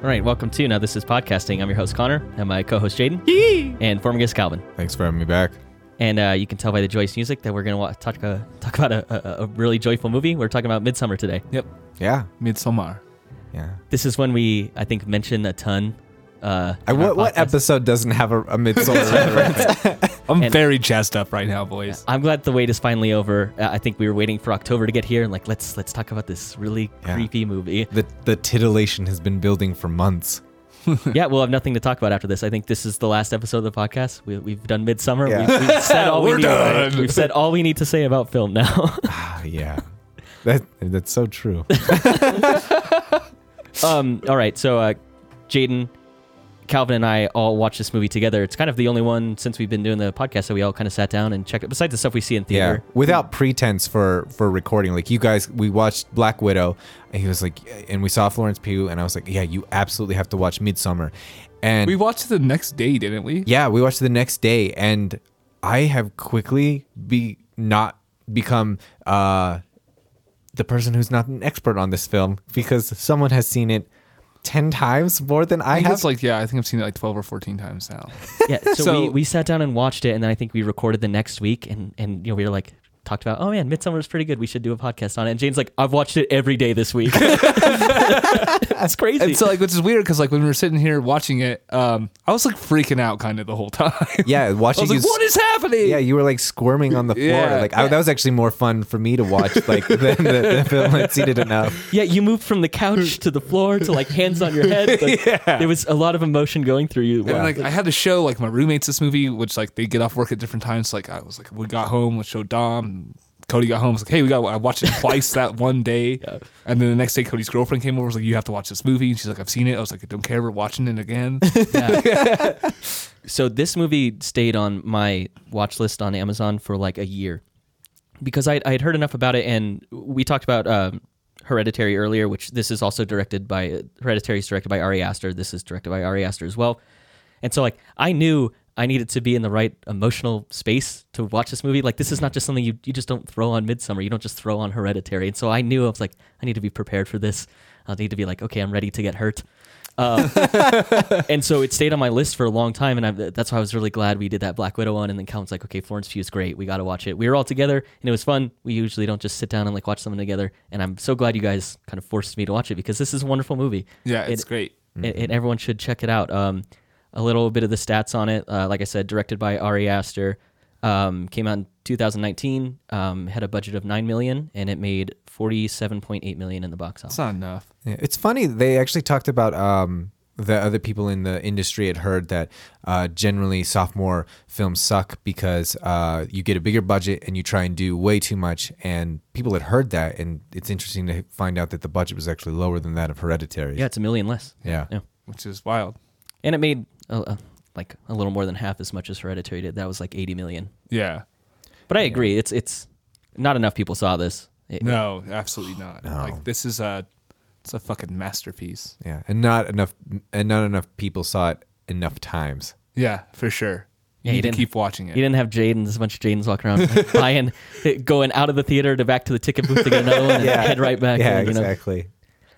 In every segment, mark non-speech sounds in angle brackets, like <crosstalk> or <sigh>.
All right, welcome to Now This Is Podcasting. I'm your host, Connor, and my co host, Jaden, and former guest, Calvin. Thanks for having me back. And uh, you can tell by the joyous music that we're going to wa- talk, uh, talk about a, a, a really joyful movie. We're talking about Midsommar today. Yep. Yeah, Midsommar. yeah. This is when we, I think, mention a ton. Uh, I, what, what episode doesn't have a, a midsommar <laughs> reference? I'm And- very jazzed up right now, boys. I'm glad the wait is finally over. Uh, I think we were waiting for October to get here, and like, let's let's talk about this really Yeah. creepy movie. The the titillation has been building for months. <laughs> yeah, we'll have nothing to talk about after this. I think this is the last episode of the podcast. We, we've done Midsommar. Yeah. We've, we've said <laughs> all we We're need. done. We've said all we need to say about film now. Ah, yeah. That that's so true. um, all right, so uh, Jaden, Calvin, and I all watched this movie together. It's kind of the only one since we've been doing the podcast that we all kind of sat down and checked it. Besides the stuff we see in Yeah, theater. without pretense for for recording. Like you guys, we watched Black Widow, and he was like, and we saw Florence Pugh, and I was like, yeah, you absolutely have to watch Midsommar. And We watched it the next day, didn't we? yeah, we watched it the next day, and I have quickly be not become uh the person who's not an expert on this film because someone has seen it ten times more than I, I have. it's like yeah, I think I've seen it like 12 or 14 times now. Yeah, so, <laughs> So- we, we sat down and watched it, and then I think we recorded the next week, and, and you know we were like talked about, oh man, Midsommar is pretty good. We should do a podcast on it. And Jane's like, I've watched it every day this week. <laughs> That's crazy. and so like which is weird because like when we were sitting here watching it, um, I was like freaking out kind of the whole time. <laughs> yeah, I watching was you. like, what is happening? yeah, you were like squirming on the <laughs> floor. Yeah. like I, that was actually more fun for me to watch. Like than the, the film had seen it enough. yeah, you moved from the couch to the floor to like hands on your head. Like, There was a lot of emotion going through you. And like I had to show like my roommates this movie, which like they get off work at different times. Like I was like, we got home, we showed Dom. Cody got home. I was like, hey, we got. I watched it twice that <laughs> one day, and then the next day, Cody's girlfriend came over. Was like, you have to watch this movie. And she's like, I've seen it. I was like, I don't care. We're watching it again. <laughs> <laughs> so this movie stayed on my watch list on Amazon for like a year because I I had heard enough about it, and we talked about um, Hereditary earlier, which this is also directed by Hereditary is directed by Ari Aster. This is directed by Ari Aster as well, and so like I knew I needed to be in the right emotional space to watch this movie. Like this is not just something you you just don't throw on Midsommar. You don't just throw on Hereditary, and so I knew I was like I need to be prepared for this. I need to be like okay, I'm ready to get hurt. Um, <laughs> and so it stayed on my list for a long time, and I, that's why I was really glad we did that Black Widow one. And then Calvin's like, "Okay, Florence Pugh's great. We got to watch it." We were all together, and it was fun. We usually don't just sit down and like watch something together, and I'm so glad you guys kind of forced me to watch it because this is a wonderful movie. yeah, it's It- great. and, and everyone should check it out. Um, a little bit of the stats on it, uh, like I said, directed by Ari Aster, um, came out in 2019, um, had a budget of nine million, and it made 47.8 million in the box office. It's not enough. Yeah, it's funny. They actually talked about um, the other people in the industry had heard that uh, generally sophomore films suck because uh, you get a bigger budget and you try and do way too much. And people had heard that, and it's interesting to find out that the budget was actually lower than that of Hereditary. Yeah, it's a million less. yeah, Yeah. which is wild. and it made uh, uh, like a little more than half as much as Hereditary did. That was like 80 million. Yeah. But I agree, it's it's not enough people saw this. It- No, absolutely not. No. Like this is a, it's a fucking masterpiece. yeah, and not enough, and not enough people saw it enough times. Yeah, for sure. Yeah, You you need to didn't- keep watching it. You didn't have Jaden. There's a bunch of Jadens walking around like, <laughs> buying, going out of the theater to back to the ticket booth to get another one, and <laughs> head right back. yeah, in, you know? exactly.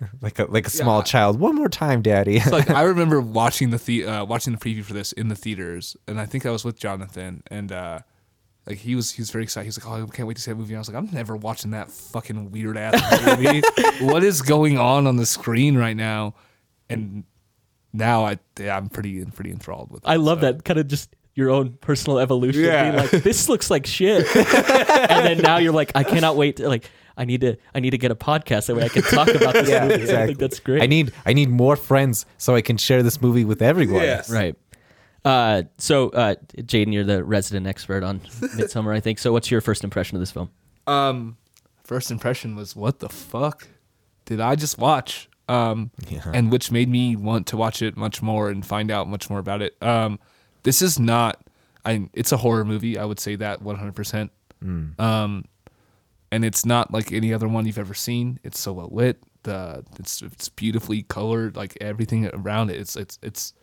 <laughs> like a like a small Yeah. child. One more time, Daddy. It's like I <laughs> remember watching the, the uh, watching the preview for this in the theaters, and I think I was with Jonathan, and uh, like he was he was very excited. He was like, "Oh, I can't wait to see that movie." And I was like, "I'm never watching that fucking weird ass movie. <laughs> what is going on on the screen right now?" And now I yeah, I'm pretty pretty enthralled with. it. I love So, that kind of just your own personal evolution. Yeah. Being like, this looks like shit, and then now you're like, I cannot wait. To, like, I need to, I need to get a podcast that way I can talk about this <laughs> yeah, movie. exactly. I think that's great. I need I need more friends so I can share this movie with everyone. Yes. right. Uh, so, uh, Jaden, you're the resident expert on <laughs> Midsommar, I think. So, what's your first impression of this film? Um, first impression was what the fuck did I just watch? Um, Yeah. and which made me want to watch it much more and find out much more about it. Um, this is not, I it's a horror movie. I would say that one hundred percent. Um, and it's not like any other one you've ever seen. It's so well lit. The it's it's beautifully colored. Like everything around it. It's it's it's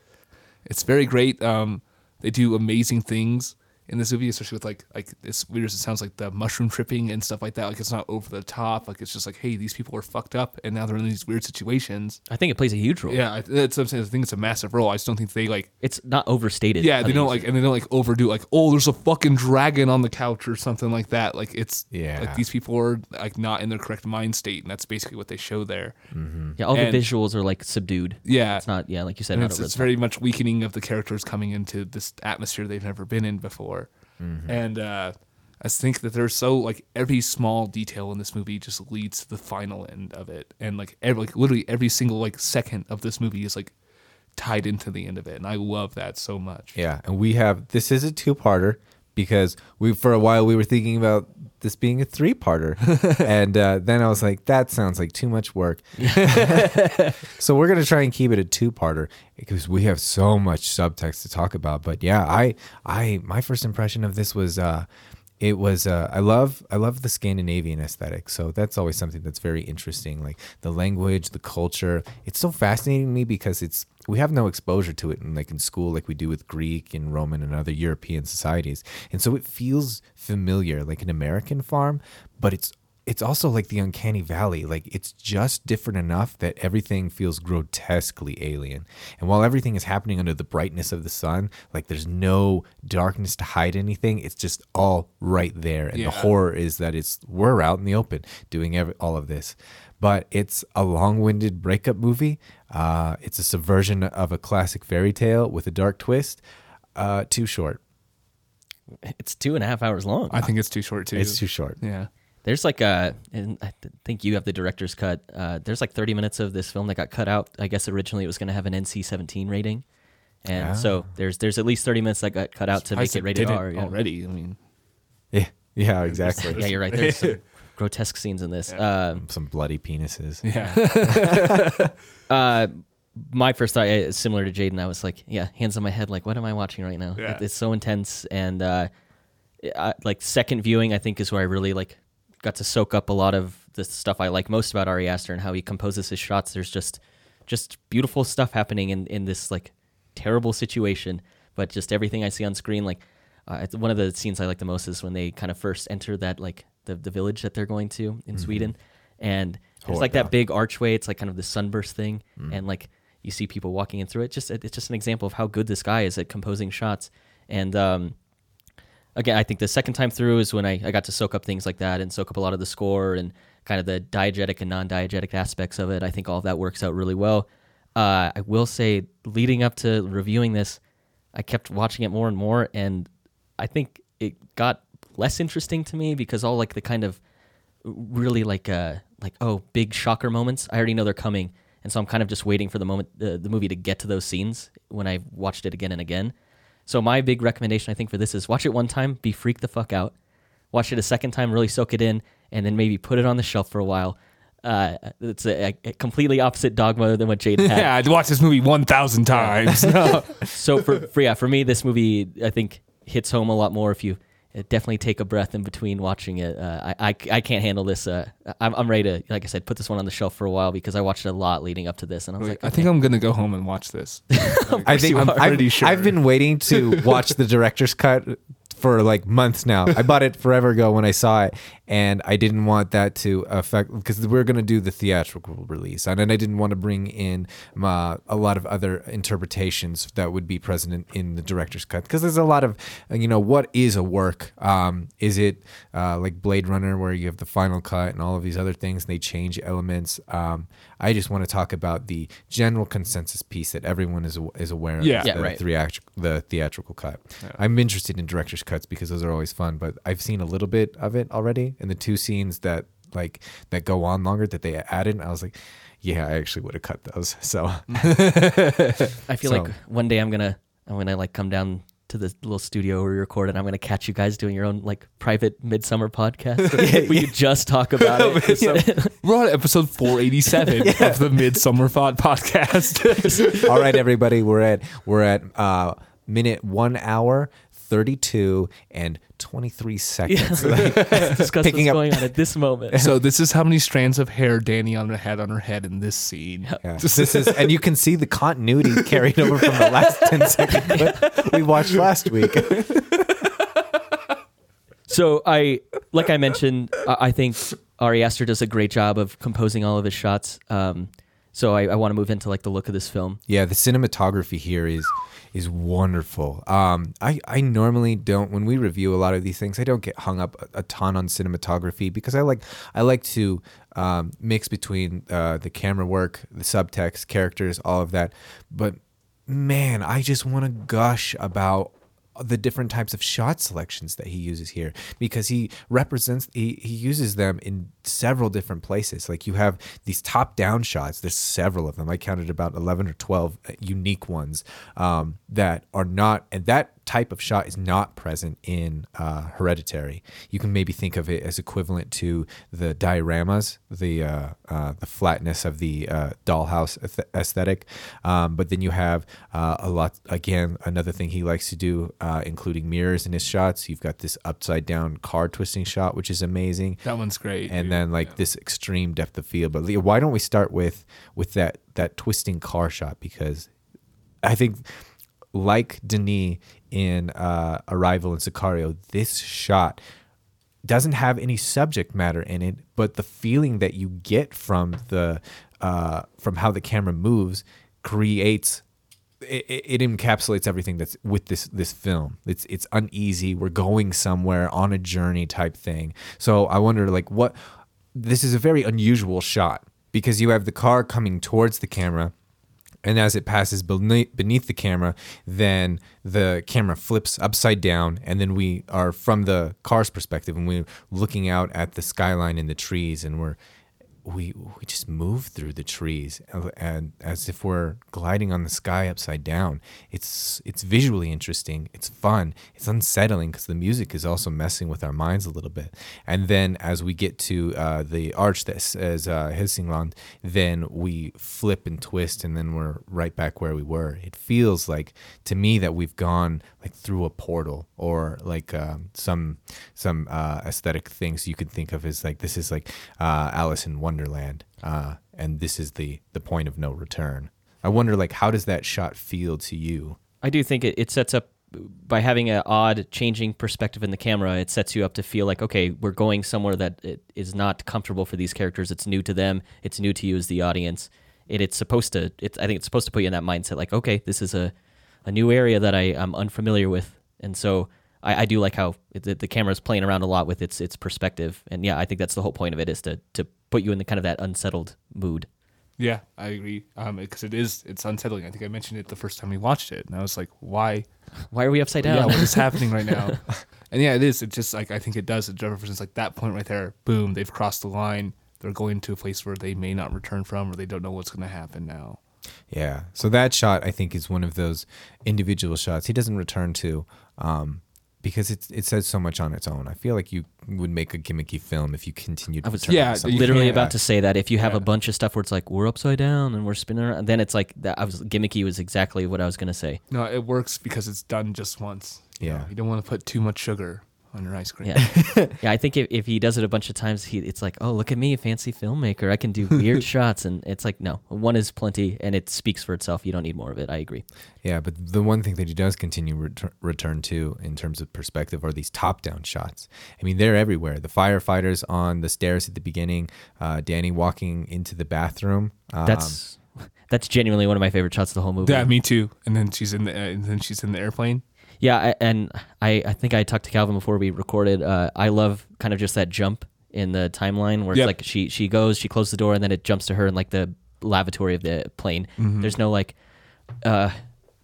It's very great. Um, they do amazing things in this movie, especially with like like as weird as it sounds, like the mushroom tripping and stuff like that. Like it's not over the top. Like it's just like, hey, these people are fucked up, and now they're in these weird situations. I think it plays a huge role. Yeah, I- that's what I'm saying. I think it's a massive role. I just don't think they like. It's not overstated. Yeah, they don't like, and they don't like overdo like, oh, there's a fucking dragon on the couch or something like that. Like it's Yeah. like these people are like not in their correct mind state, and that's basically what they show there. Mm-hmm. Yeah, all and- the visuals are like subdued. Yeah, It's not. Yeah, like you said, and not it's, over it's top. very much weakening of the characters coming into this atmosphere they've never been in before and uh i think that there's so like every small detail in this movie just leads to the final end of it. And like every like literally every single like second of this movie is like tied into the end of it. And i love that so much. Yeah, and we have this is a two-parter because we for a while we were thinking about this being a three-parter, <laughs> and uh, then I was like, that sounds like too much work. <laughs> so we're gonna try and keep it a two-parter because we have so much subtext to talk about. But yeah, I I my first impression of this was. Uh, it was uh, I love I love the Scandinavian aesthetic. So that's always something that's very interesting. Like the language, the culture. It's so fascinating to me because it's we have no exposure to it in like in school like we do with Greek and Roman and other European societies. And so it feels familiar, like an American farm, but it's it's also like the uncanny valley like it's just different enough that everything feels grotesquely alien. And while everything is happening under the brightness of the sun like there's no darkness to hide anything it's just all right there. And Yeah. the horror is that it's we're out in the open doing every, all of this. But it's a long-winded breakup movie. Uh, it's a subversion of a classic fairy tale with a dark twist. Uh, too short. It's two and a half hours long. i think it's too short too. It's too short. Yeah There's like a, and I think you have the director's cut. Uh, there's like 30 minutes of this film that got cut out. I guess originally it was going to have an NC-17 rating, and Ah. so there's there's at least 30 minutes that got cut out to make it rated R. Yeah. already i mean yeah yeah exactly yeah, you're right. There's some <laughs> grotesque scenes in this. Um, some bloody penises yeah <laughs> <laughs> uh, my first thought is similar to Jaden. I was like, yeah, hands on my head, like, what am I watching right now? Yeah. It- It's so intense, and uh, I, like second viewing, I think is where I really like got to soak up a lot of the stuff I like most about Ari Aster and how he composes his shots. There's just just beautiful stuff happening in in this like terrible situation, but just everything I see on screen, like. Uh, it's one of the scenes I like the most is when they kind of first enter that like the, the village that they're going to in Sweden, and there's like that big archway. It's like kind of the sunburst thing, and like you see people walking in through it. Just it's just an example of how good this guy is at composing shots. And um, again, I think the second time through is when I, I got to soak up things like that and soak up a lot of the score and kind of the diegetic and non-diegetic aspects of it. I think all of that works out really well. Uh, I will say, leading up to reviewing this, I kept watching it more and more, and I think it got less interesting to me because all like the kind of really like uh like oh big shocker moments. I already know they're coming, and so I'm kind of just waiting for the moment the, the movie to get to those scenes when I've watched it again and again. So my big recommendation I think for this is watch it one time, be freaked the fuck out. Watch it a second time, really soak it in, and then maybe put it on the shelf for a while. Uh, it's a, a completely opposite dogma than what Jade had. yeah i'd watch this movie 1000 times <laughs> so for, for yeah, for me, this movie I think hits home a lot more if you definitely take a breath in between watching it. Uh, I, I I can't handle this. Uh, I'm I'm ready to like I said put this one on the shelf for a while because I watched it a lot leading up to this, and I was like, i think i'm gonna go home and watch this <laughs> I think I'm I've, pretty sure. I've been waiting to <laughs> watch the director's cut for like months now. I bought it forever ago when I saw it, and I didn't want that to affect because we are going to do the theatrical release, and then I didn't want to bring in uh, a lot of other interpretations that would be present in, in the director's cut because there's a lot of you know what is a work? Um, is it uh, like Blade Runner where you have the final cut and all of these other things and they change elements? Um, I just want to talk about the general consensus piece that everyone is is aware of. Yeah. Yeah, the right. theatrical the theatrical cut. I'm interested in director's cuts because those are always fun, but I've seen a little bit of it already and the two scenes that like that go on longer that they added. I was like, yeah, I actually would have cut those. <laughs> So I feel So- like one day I'm gonna I'm gonna like come down to the little studio where we record, and I'm gonna catch you guys doing your own like private midsommar podcast. <laughs> we could just talk about it. <laughs> We're on episode 487 of the Midsommar Thought podcast. all right, everybody, we're at we're at uh, minute one hour. 32 and 23 seconds. <laughs> Like, Discuss Picking what's up- going on at this moment. So this is how many strands of hair Danny on had on her head in this scene. yeah, this is, and you can see the continuity <laughs> carried over from the last 10 second clip we watched last week. <laughs> So I, like I mentioned, I I think Ari Aster does a great job of composing all of his shots. Um, so I, I want to move into like the look of this film. Yeah, the cinematography here is is wonderful. Um, I I normally don't when we review a lot of these things. I don't get hung up a, ton on cinematography because I like I like to um, mix between uh, the camera work, the subtext, characters, all of that. But man, I just want to gush about the different types of shot selections that he uses here because he represents he, he uses them in several different places. Like you have these top down shots there's several of them. I counted about 11 or 12 unique ones um, that are not and that type of shot is not present in uh, hereditary. You can maybe think of it as equivalent to the dioramas the uh, uh, the flatness of the uh, dollhouse aesthetic. Um, but then you have uh, a lot again another thing he likes to do uh, including mirrors in his shots. You've got this upside down car twisting shot which is amazing. That one's great. and dude. Then like this extreme depth of field but why don't we start with with that that twisting car shot because i think like denis in uh, arrival and sicario this shot doesn't have any subject matter in it, but the feeling that you get from the uh, from how the camera moves creates it it encapsulates everything that's with this this film. It's it's uneasy. We're going somewhere on a journey type thing. So I wonder like what this is a very unusual shot because you have the car coming towards the camera and as it passes beneath, the camera, then the camera flips upside down, and then we are from the car's perspective, and we're looking out at the skyline and the trees, and we're we we just move through the trees, uh, and as if we're gliding on the sky upside down. It's it's visually interesting. It's fun. It's unsettling because the music is also messing with our minds a little bit. And then as we get to uh, the arch that says uh, Helsingland, then we flip and twist, and then we're right back where we were. It feels like to me that we've gone like through a portal, or like um, some some uh, aesthetic things you could think of as like this is like uh, Alice in Wonderland, uh, and this is the the point of no return. I wonder like how does that shot feel to you? I do think it, it sets up by having an odd changing perspective in the camera. It sets you up to feel like okay, we're going somewhere that is not comfortable for these characters. It's new to them. It's new to you as the audience. It, it's supposed to. It's I think it's supposed to put you in that mindset. Like okay, this is a a new area that I am unfamiliar with, and so I, I do like how the, the camera is playing around a lot with its its perspective. And yeah, I think that's the whole point of it is to to put you in the kind of that unsettled mood. Yeah, I agree. Um, because it is it's unsettling. I think I mentioned it the first time we watched it, and I was like, why? Why are we upside down? Yeah, what is happening right now? <laughs> And yeah, it is. It just like I think it does. It represents like that point right there. Boom, they've crossed the line. They're going to a place where they may not return from, or they don't know what's going to happen now. Yeah. So that shot, I think, is one of those individual shots he doesn't return to um, because it, it says so much on its own. I feel like you would make a gimmicky film if you continued to I was- return Yeah, to something. you literally can't- about to say that if you have Yeah. a bunch of stuff where it's like we're upside down and we're spinning around, then it's like that. I was gimmicky was exactly what I was gonna say. No, it works because it's done just once. You Yeah. know, you don't want to put too much sugar on your ice cream. Yeah, <laughs> yeah. I think if, if he does it a bunch of times, he it's like, oh, look at me, fancy filmmaker. I can do <laughs> weird shots, and it's like, no, one is plenty, and it speaks for itself. You don't need more of it. I agree. Yeah, but the one thing that he does continue retur- return to in terms of perspective are these top-down shots. I mean, they're everywhere. The firefighters on the stairs at the beginning, uh, Danny walking into the bathroom. Um, That's <laughs> that's genuinely one of my favorite shots of the whole movie. Yeah, me too. And then she's in the uh, and then she's in the airplane. Yeah, I, and I, I think I talked to Calvin before we recorded. Uh, I love kind of just that jump in the timeline where Yep. it's like she she goes, she closes the door, and then it jumps to her in like the lavatory of the plane. There's no like, uh,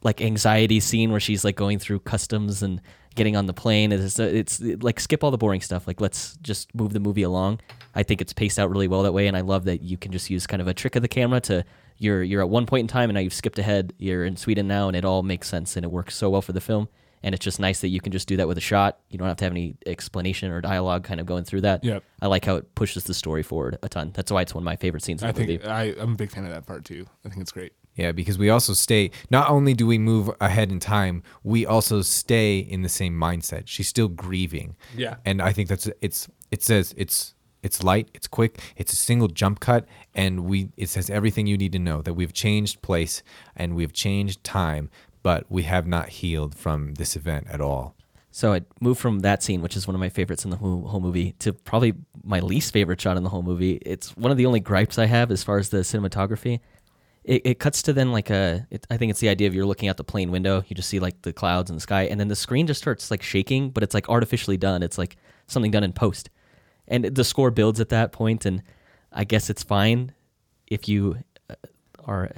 like anxiety scene where she's like going through customs and getting on the plane. It's it's like skip all the boring stuff. Like let's just move the movie along. I think it's paced out really well that way, and I love that you can just use kind of a trick of the camera to you're you're at one point in time and now you've skipped ahead. You're in Sweden now, and it all makes sense and it works so well for the film. And it's just nice that you can just do that with a shot. You don't have to have any explanation or dialogue kind of going through that. Yep. I like how it pushes the story forward a ton. That's why it's one of my favorite scenes in I the movie. think I, I'm a big fan of that part too. I think it's great. Yeah, because we also stay. Not only do we move ahead in time, we also stay in the same mindset. She's still grieving. Yeah. and I think that's it's. It says it's it's light, it's quick, it's a single jump cut, and we it says everything you need to know that we've changed place and we've changed time, but we have not healed from this event at all. So I moved from that scene, which is one of my favorites in the whole, whole movie, to probably my least favorite shot in the whole movie. It's one of the only gripes I have as far as the cinematography. It, it cuts to then like a, it, I think it's the idea of you're looking out the plane window, you just see like the clouds and the sky, and then the screen just starts like shaking, but it's like artificially done. It's like something done in post, and the score builds at that point, and I guess it's fine if you uh, are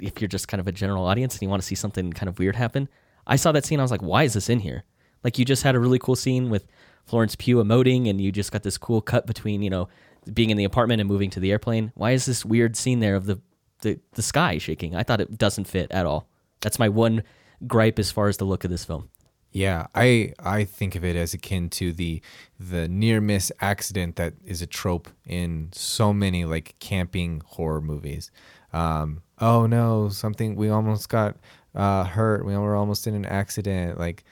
if you're just kind of a general audience and you want to see something kind of weird happen. I saw that scene, I was like, why is this in here? Like you just had a really cool scene with Florence Pugh emoting, and you just got this cool cut between you know being in the apartment and moving to the airplane. Why is this weird scene there of the the, the sky shaking? I thought it doesn't fit at all. That's my one gripe as far as the look of this film. Yeah, I I think of it as akin to the the near miss accident that is a trope in so many like camping horror movies. Um, oh no, something we almost got uh, hurt. We were almost in an accident. Like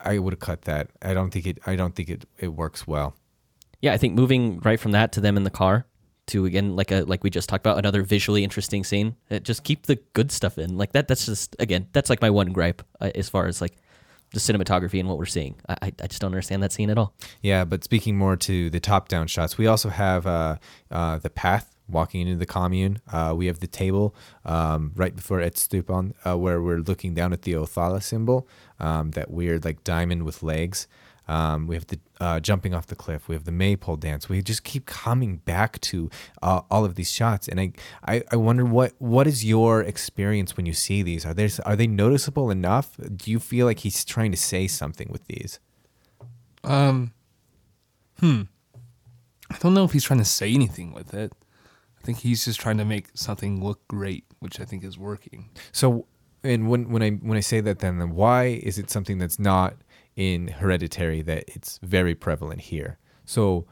I would have cut that. I don't think it. I don't think it. It works well. Yeah, I think moving right from that to them in the car to again like a like we just talked about another visually interesting scene. It, just keep the good stuff in like that. That's just again that's like my one gripe uh, as far as like the cinematography and what we're seeing. I I just don't understand that scene at all. Yeah, but speaking more to the top-down shots, we also have uh, uh, the path walking into the commune. Uh, we have the table um, right before Etstupan, uh, where we're looking down at the Othala symbol, um, that weird like diamond with legs. Um, we have the uh, jumping off the cliff. We have the maypole dance. We just keep coming back to uh, all of these shots, and I, I, I wonder what what is your experience when you see these? Are there are they noticeable enough? Do you feel like he's trying to say something with these? Um, hmm. I don't know if he's trying to say anything with it. I think he's just trying to make something look great, which I think is working. So, and when when I when I say that, then, then why is it something that's not in Hereditary that it's very prevalent here? So,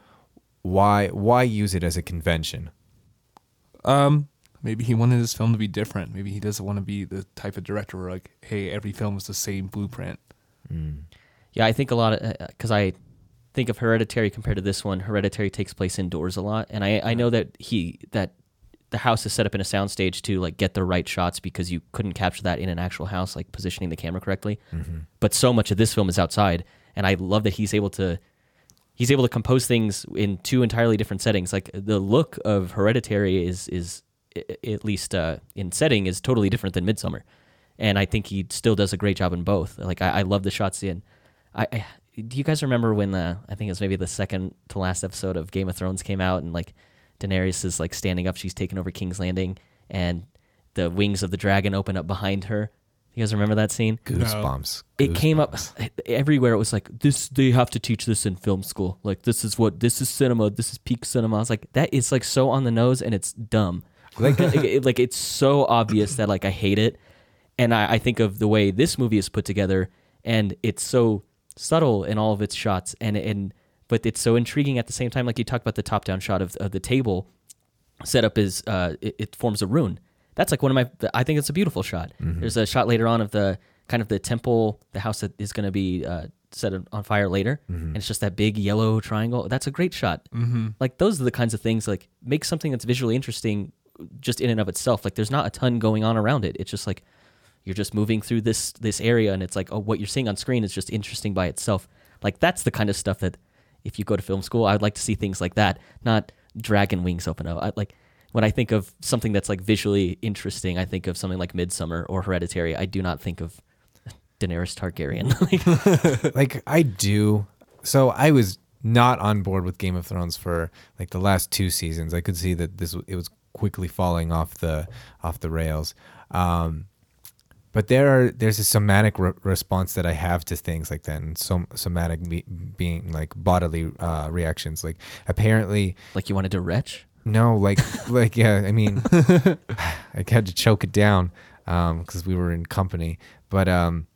why why use it as a convention? Um, maybe he wanted his film to be different. Maybe he doesn't want to be the type of director where like, hey, every film is the same blueprint. Hmm. Yeah, I think a lot of uh, uh, because I think of Hereditary compared to this one. Hereditary takes place indoors a lot, and I I know that he that the house is set up in a soundstage to like get the right shots because you couldn't capture that in an actual house, like positioning the camera correctly. But so much of this film is outside, and I love that he's able to he's able to compose things in two entirely different settings. Like the look of Hereditary is is at least uh, in setting is totally different than Midsommar, and I think he still does a great job in both. Like I, I love the shots in. I, I do you guys remember when the I think it was maybe the second to last episode of Game of Thrones came out and like Daenerys is like standing up, she's taking over King's Landing, and the wings of the dragon open up behind her. You guys remember that scene? Goosebumps. it came up everywhere. It was like this. They have to teach this in film school. Like this is what this is cinema. This is peak cinema. I was like, that is like so on the nose and it's dumb. <laughs> Like, it- it- like it's so obvious that like I hate it. And I, I think of the way this movie is put together, and it's so subtle in all of its shots, and and but it's so intriguing at the same time. Like you talked about the top down shot of, of the table setup is uh, it, it forms a rune. That's like one of my. I think it's a beautiful shot. There's a shot later on of the kind of the temple, the house that is going to be uh, set on fire later, and it's just that big yellow triangle. That's a great shot. Mm-hmm. Like those are the kinds of things like make something that's visually interesting, just in and of itself. Like there's not a ton going on around it. It's just like you're just moving through this this area, and it's like oh, what you're seeing on screen is just interesting by itself. Like that's the kind of stuff that if you go to film school, I'd like to see things like that, not dragon wings open up. I, like when I think of something that's like visually interesting, I think of something like Midsommar or Hereditary. I do not think of <laughs> Daenerys Targaryen. <laughs> Like, <laughs> like I do. So I was not on board with Game of Thrones for like the last two seasons. I could see that this it was quickly falling off the off the rails. Um, but there are there's a somatic re- response that I have to things like that, and som- somatic be- being like bodily uh, reactions. Like apparently, like you wanted to retch. no, like <laughs> like yeah. I mean, <laughs> I had to choke it down because we were in company. But um,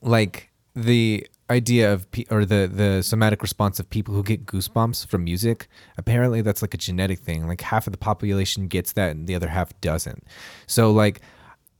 like the idea of pe- or the the somatic response of people who get goosebumps from music. Apparently, that's like a genetic thing. Like half of the population gets that, and the other half doesn't. So like.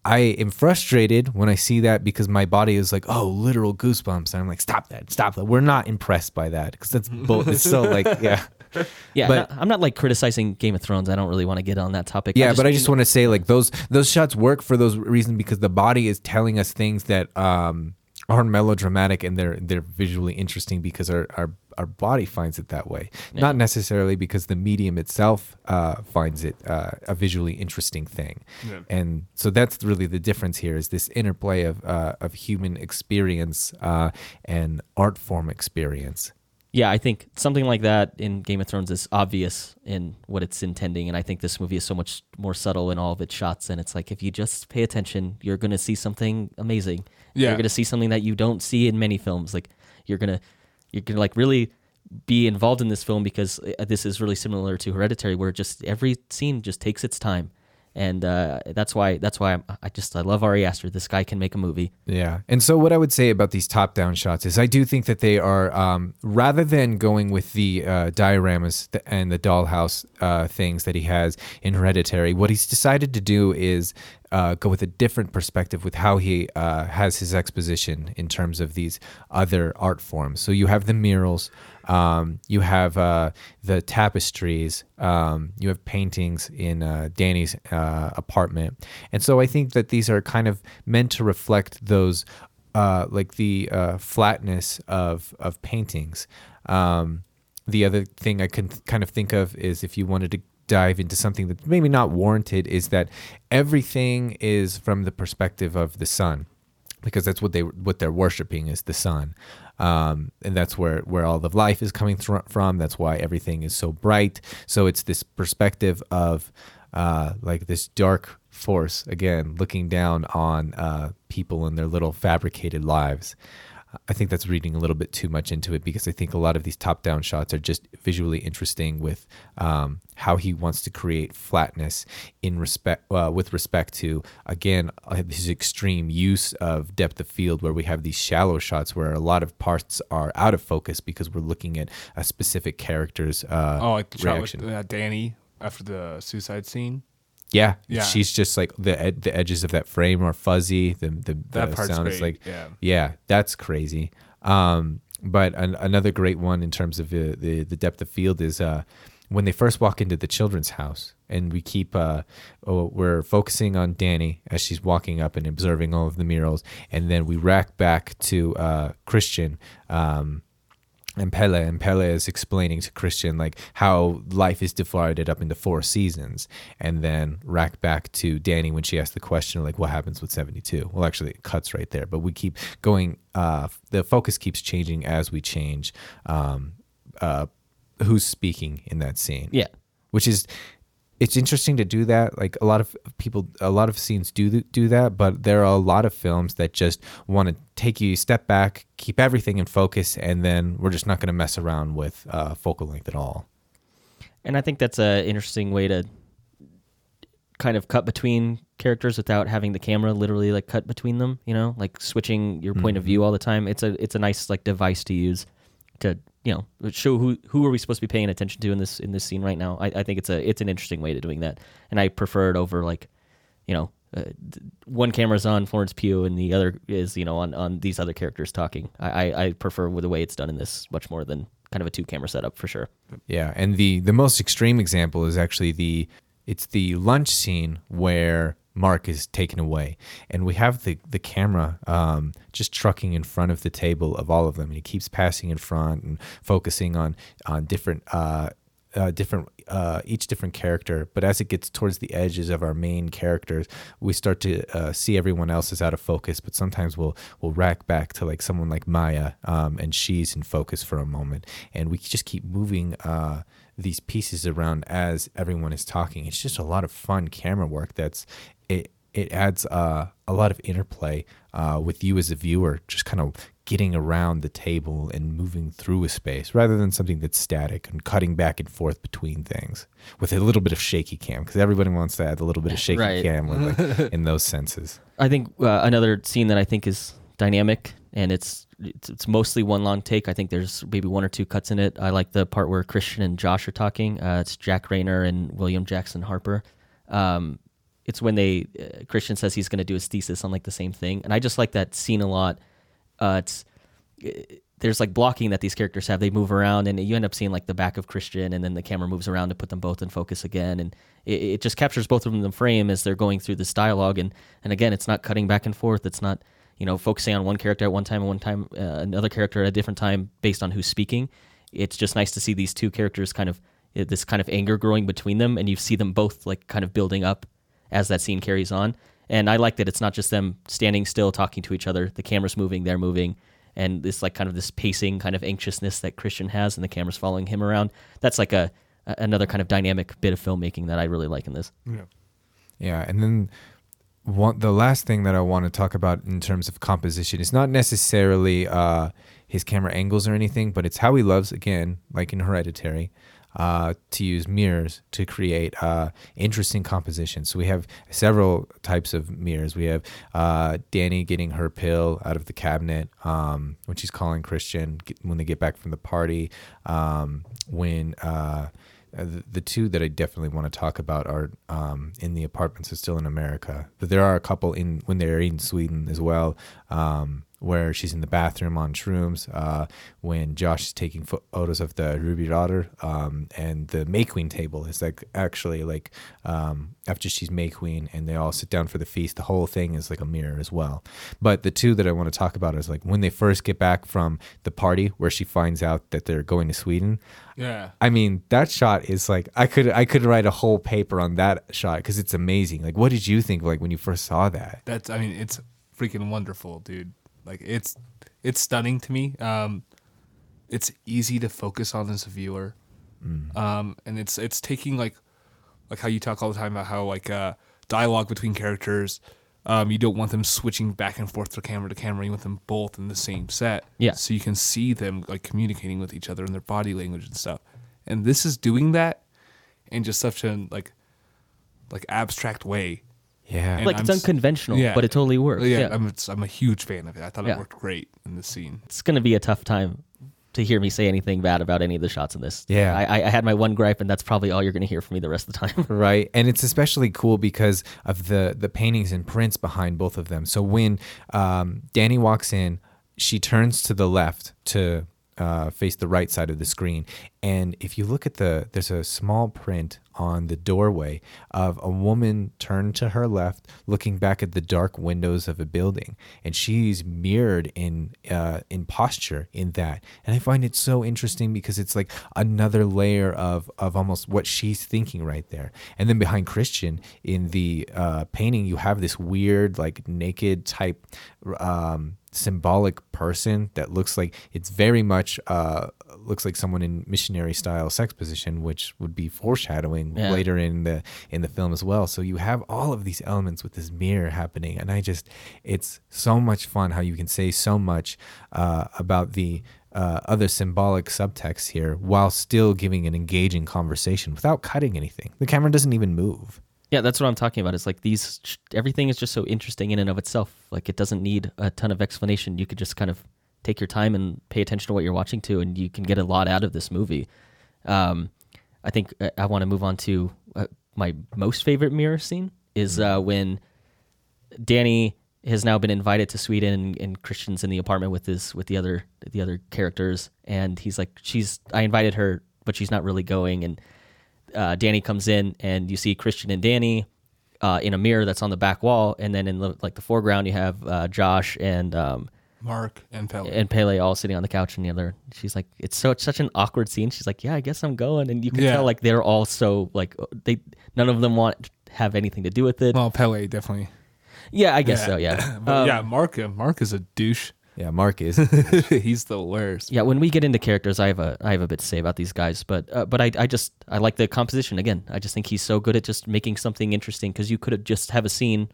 I am frustrated when I see that because my body is like, oh, literal goosebumps. And I'm like, stop that, stop that. We're not impressed by that because that's <laughs> bull. It's so like, yeah. <laughs> Yeah, But- I'm, not, I'm not like criticizing Game of Thrones. I don't really want to get on that topic. Yeah, but I just want to say like those those shots work for those reasons because the body is telling us things that um are melodramatic and they're they're visually interesting because our our, our body finds it that way. Not necessarily because the medium itself uh, finds it uh, a visually interesting thing. Yeah. And so that's really the difference here is this interplay of uh, of human experience uh, and art form experience. yeah, I think something like that in Game of Thrones is obvious in what it's intending, and I think this movie is so much more subtle in all of its shots. And it's like if you just pay attention, you're going to see something amazing. Yeah. you're going to see something that you don't see in many films. Like you're gonna you're gonna like really be involved in this film because uh, this is really similar to Hereditary, where just every scene just takes its time. And uh, that's why that's why I'm, I just I love Ari Aster. This guy can make a movie. Yeah. And so what I would say about these top down shots is I do think that they are um, rather than going with the uh, dioramas and the dollhouse uh, things that he has in Hereditary, what he's decided to do is uh, go with a different perspective with how he uh, has his exposition in terms of these other art forms. So you have the murals, um, you have uh, the tapestries, um, you have paintings in uh, Danny's uh, apartment, and so I think that these are kind of meant to reflect those, uh, like the uh, flatness of of paintings. Um, the other thing I can kind of think of is if you wanted to dive into something that's maybe not warranted, is that everything is from the perspective of the sun because that's what they what they're worshiping is the sun, um, and that's where where all of life is coming thr from. That's why everything is so bright. So it's this perspective of uh, like this dark force again looking down on uh, people and their little fabricated lives. I think that's reading a little bit too much into it because I think a lot of these top-down shots are just visually interesting with um, how he wants to create flatness in respect uh, with respect to again uh, his extreme use of depth of field, where we have these shallow shots where a lot of parts are out of focus because we're looking at a specific character's uh, Oh, like the shot with uh, Danny after the suicide scene. Yeah, Yeah. she's just like the ed- the edges of that frame are fuzzy. The the, That the sound is like yeah. yeah, that's crazy. Um, but an, another great one in terms of the, the the depth of field is uh when they first walk into the children's house, and we keep uh oh, we're focusing on Danny as she's walking up and observing all of the murals, and then we rack back to uh Christian. Um, and Pelle and Pelle is explaining to Christian like how life is divided up into four seasons, and then rack back to Danny when she asks the question like what happens with seventy two. Well, actually, it cuts right there, but we keep going. Uh, the focus keeps changing as we change. Um, uh, who's speaking in that scene? Yeah. which is it's interesting to do that. Like a lot of people a lot of scenes do do that but there are a lot of films that just want to take you step back keep everything in focus and then we're just not going to mess around with uh, focal length at all. And I think that's a interesting way to kind of cut between characters without having the camera literally like cut between them, you know, like switching your point of view all the time. It's a it's a nice like device to use to, you know, show who who are we supposed to be paying attention to in this in this scene right now. I, I think it's a it's an interesting way to doing that. And I prefer it over like, you know, uh, one camera's on Florence Pugh and the other is, you know, on on these other characters talking. I I, I prefer the way it's done in this much more than kind of a two camera setup for sure. Yeah, and the the most extreme example is actually the it's the lunch scene where Mark is taken away, and we have the the camera um, just trucking in front of the table of all of them, and he keeps passing in front and focusing on on different. Uh, uh, different uh, each different character. But as it gets towards the edges of our main characters we start to uh, see everyone else is out of focus. But sometimes we'll we'll rack back to like someone like Maja um, and she's in focus for a moment. And we just keep moving uh, these pieces around as everyone is talking. It's just a lot of fun camera work that's it it adds uh, a lot of interplay uh, with you as a viewer, just kind of getting around the table and moving through a space rather than something that's static and cutting back and forth between things with a little bit of shaky cam because everybody wants to add a little bit of shaky Right. cam with, like, <laughs> in those senses. I think uh, another scene that I think is dynamic and it's, it's it's mostly one long take. I think there's maybe one or two cuts in it. I like the part where Christian and Josh are talking. Uh, it's Jack Reynor and William Jackson Harper. Um, it's when they uh, Christian says he's going to do his thesis on like the same thing, and I just like that scene a lot. Uh, it's uh, there's like blocking that these characters have. They move around, and you end up seeing like the back of Christian, and then the camera moves around to put them both in focus again, and it, it just captures both of them in the frame as they're going through this dialogue. And and again, it's not cutting back and forth. It's not you know focusing on one character at one time and one time uh, another character at a different time based on who's speaking. It's just nice to see these two characters kind of uh, this kind of anger growing between them, and you see them both like kind of building up as that scene carries on. And I like that it's not just them standing still talking to each other. The camera's moving, they're moving, and this like kind of this pacing kind of anxiousness that Christian has, and the camera's following him around. That's like a another kind of dynamic bit of filmmaking that I really like in this. Yeah. Yeah, and then one the last thing that I want to talk about in terms of composition is not necessarily uh, his camera angles or anything, but it's how he loves again, like in Hereditary, uh, to use mirrors to create uh, interesting compositions. So we have several types of mirrors. We have uh, Danny getting her pill out of the cabinet um, when she's calling Christian when they get back from the party. Um, when uh, the, the two that I definitely want to talk about are um, in the apartments are still in America, but there are a couple in when they're in Sweden as well. Um, where she's in the bathroom on shrooms, uh, when Josh is taking photos of the Ruby Daughter, um, and the May Queen table is like actually like um, after she's May Queen and they all sit down for the feast, the whole thing is like a mirror as well. But the two that I want to talk about is like when they first get back from the party where she finds out that they're going to Sweden. Yeah. I mean, that shot is like I could I could write a whole paper on that shot because it's amazing. Like, what did you think like when you first saw that? That's I mean, it's freaking wonderful, dude. Like it's it's stunning to me. Um, it's easy to focus on as a viewer, um, and it's it's taking like like how you talk all the time about how like uh, dialogue between characters. Um, you don't want them switching back and forth from camera to camera. You want them both in the same set. Yeah. So you can see them like communicating with each other and their body language and stuff. And this is doing that in just such a like like abstract way Yeah. And like I'm it's s- unconventional, yeah. but it totally works. Yeah, Yeah, I'm I'm a huge fan of it. I thought Yeah. it worked great in the scene. it's gonna be a tough time to hear me say anything bad about any of the shots in this. Yeah. I, I- I had my one gripe, and that's probably all you're gonna hear from me the rest of the time. <laughs> right and it's especially cool because of the the paintings and prints behind both of them so when um, danny walks in she turns to the left to uh, face the right side of the screen and if you look at the there's a small print on the doorway of a woman turned to her left looking back at the dark windows of a building. And she's mirrored in uh, in posture in that. And i find it so interesting because it's like another layer of of almost what she's thinking right there. And then behind christian in the uh, painting you have this weird like naked type um, symbolic person that looks like it's very much uh, looks like someone in missionary style sex position which would be foreshadowing Yeah. later in the in the film as well so you have all of these elements with this mirror happening and i just it's so much fun how you can say so much uh, about the uh, other symbolic subtext here while still giving an engaging conversation without cutting anything the camera doesn't even move Yeah, that's what I'm talking about. It's like these everything is just so interesting in and of itself. Like it doesn't need a ton of explanation. You could just kind of take your time and pay attention to what you're watching to, and you can get a lot out of this movie. Um, I think uh, I want to move on to uh, my most favorite mirror scene is uh, when Danny has now been invited to Sweden and Christian's in the apartment with his with the other the other characters and he's like she's I invited her but she's not really going and uh, Danny comes in and you see Christian and Danny uh, in a mirror that's on the back wall and then in the, like the foreground you have uh, Josh and um, Mark and Pelle. and Pelle all sitting on the couch and the other she's like it's so it's such an awkward scene she's like yeah I guess I'm going and you can Yeah. tell like they're all so like they none of them want have anything to do with it well, Pelle definitely. yeah I guess so yeah <laughs> but Um, yeah, Mark. uh, Mark is a douche. yeah mark is <laughs> He's the worst. yeah when we get into characters i have a i have a bit to say about these guys but uh, but I, I just i like the composition again i just think he's so good at just making something interesting because you could have just have a scene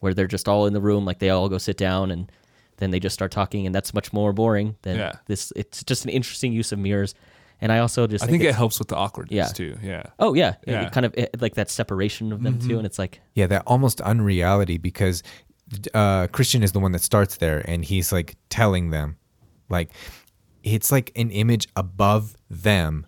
where they're just all in the room like they all go sit down and then they just start talking and that's much more boring than Yeah. this it's just an interesting use of mirrors and i also just I think it helps with the awkwardness Yeah. too. Yeah. oh yeah, Yeah. Mm-hmm. it kind of it, like that separation of them too and it's like Yeah, that almost unreality because uh, Christian is the one that starts there, and he's like telling them, like, it's like an image above them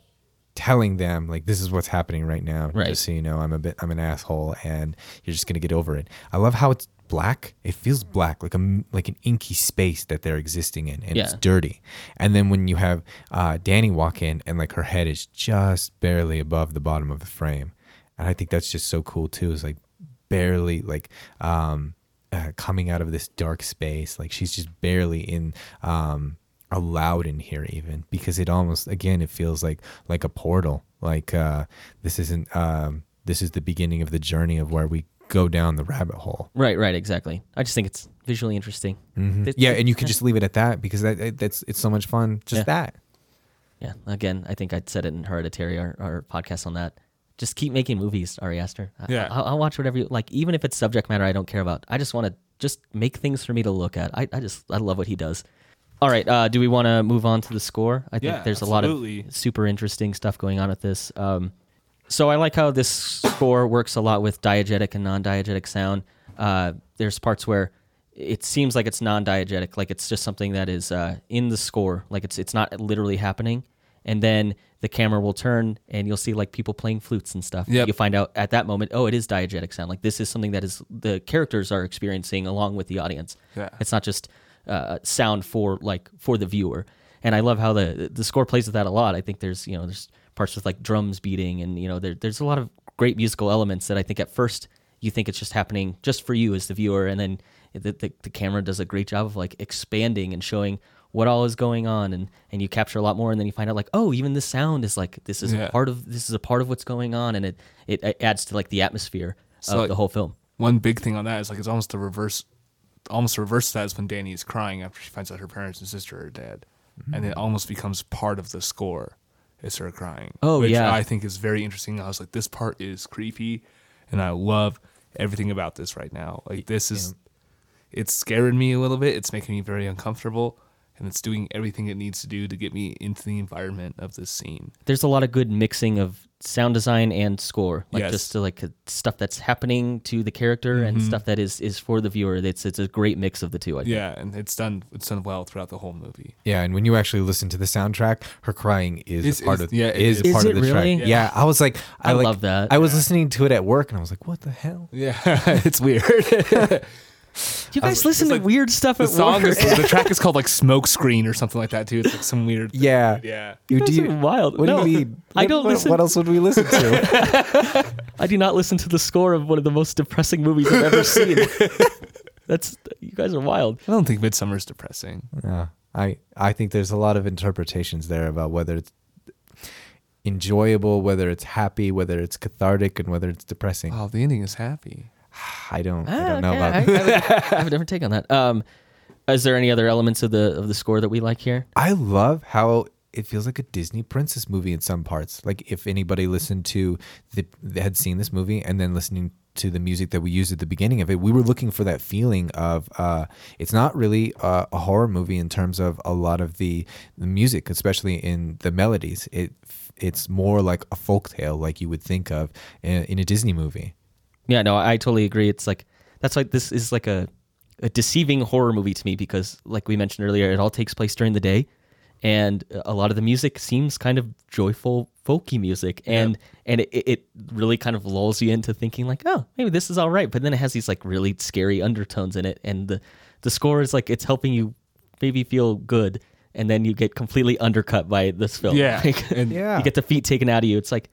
telling them like this is what's happening right now. Right. Just so you know, I'm a bit I'm an asshole and you're just gonna get over it. I love how it's black. It feels black, like a like an inky space that they're existing in, and it's dirty. And then when you have uh, Danny walk in and like her head is just barely above the bottom of the frame, and I think that's just so cool too. Is like barely like um, uh, coming out of this dark space. Like she's just barely in um, allowed in here even because it almost again it feels like like a portal. Like uh, this isn't um, this is the beginning of the journey of where we go down the rabbit hole. Right, right, exactly. I just think it's visually interesting. Th- Yeah, th- and you can just leave it at that because that that- that's it's so much fun. Just Yeah. that. Yeah, again, I think I said it in Hereditary, our, our podcast on that. Just keep making movies, Ari Aster. I- Yeah. I'll, I'll watch whatever you like, even if it's subject matter I don't care about. I just want to just make things for me to look at. I, I just I love what he does. All right, uh, do we want to move on to the score? I think Yeah, there's a lot of super interesting stuff going on with this. Um, so I like how this score works a lot with diegetic and non-diegetic sound. Uh, there's parts where it seems like it's non-diegetic, like it's just something that is uh, in the score, like it's it's not literally happening. And then the camera will turn, and you'll see like people playing flutes and stuff. Yep. You find out at that moment, oh, it is diegetic sound. Like this is something that is the characters are experiencing along with the audience. Yeah. It's not just uh, sound for like for the viewer. And I love how the the score plays with that a lot. I think there's you know there's parts with like drums beating, and you know there, there's a lot of great musical elements that I think at first you think it's just happening just for you as the viewer, and then the, the, the camera does a great job of like expanding and showing what all is going on, and and you capture a lot more, and then you find out like oh even the sound is like this is Yeah. part of this is a part of what's going on, and it it, it adds to like the atmosphere So, of like, the whole film. One big thing on that is like it's almost the reverse, almost reverse that is when Dani is crying after she finds out her parents and sister are dead, and mm-hmm. it almost becomes part of the score. It's her crying. Oh, which yeah. I think is very interesting. I was like, this part is creepy, and I love everything about this right now. Like this is, it's scaring me a little bit. It's making me very uncomfortable, and it's doing everything it needs to do to get me into the environment of this scene. there's a lot of good mixing of sound design and score like Yes. just to, like uh, stuff that's happening to the character and Mm-hmm. stuff that is is for the viewer it's it's a great mix of the two I think. Yeah, and it's done. It's done well throughout the whole movie. Yeah, and when you actually listen to the soundtrack, her crying is Is- part is- of yeah, it is, is. part Is of it the track. really? Yeah. I was like, I, I like- love that. I was listening to it at work, and I was like, what the hell? Yeah, <laughs> it's weird. <laughs> you guys was- listen to like weird stuff the at song work is the <laughs> track is called like Smoke Screen or something like that too. It's like some weird. Yeah, Yeah. You Do guys you- are wild What no do you mean? I don't what, listen What else would we listen to? <laughs> I do not listen to the score of one of the most depressing movies I've ever seen <laughs> that's you guys are wild I don't think Midsommar is depressing. yeah, I I think there's a lot of interpretations there about whether it's enjoyable, whether it's happy, whether it's cathartic, and whether it's depressing. Oh, the ending is happy. I don't I Ah, don't know okay, about. I, I have <laughs> a- I have a different take on that um is there any other elements of the of the score that we like here I love how it feels like a Disney princess movie in some parts. Like if anybody listened to the had seen this movie and then listening to the music that we used at the beginning of it, we were looking for that feeling of uh, it's not really a, a horror movie in terms of a lot of the, the music, especially in the melodies. It it's more like a folk tale, like you would think of in, in a Disney movie. Yeah, no, I totally agree. It's like that's like this is like a a deceiving horror movie to me because, like we mentioned earlier, it all takes place during the day, and a lot of the music seems kind of joyful, folky music, and and it, it really kind of lulls you into thinking like, oh, maybe this is all right. But then it has these like really scary undertones in it, and the the score is like it's helping you maybe feel good, and then you get completely undercut by this film. Yeah, <laughs> Like, and- Yeah. you get the feet taken out of you. It's like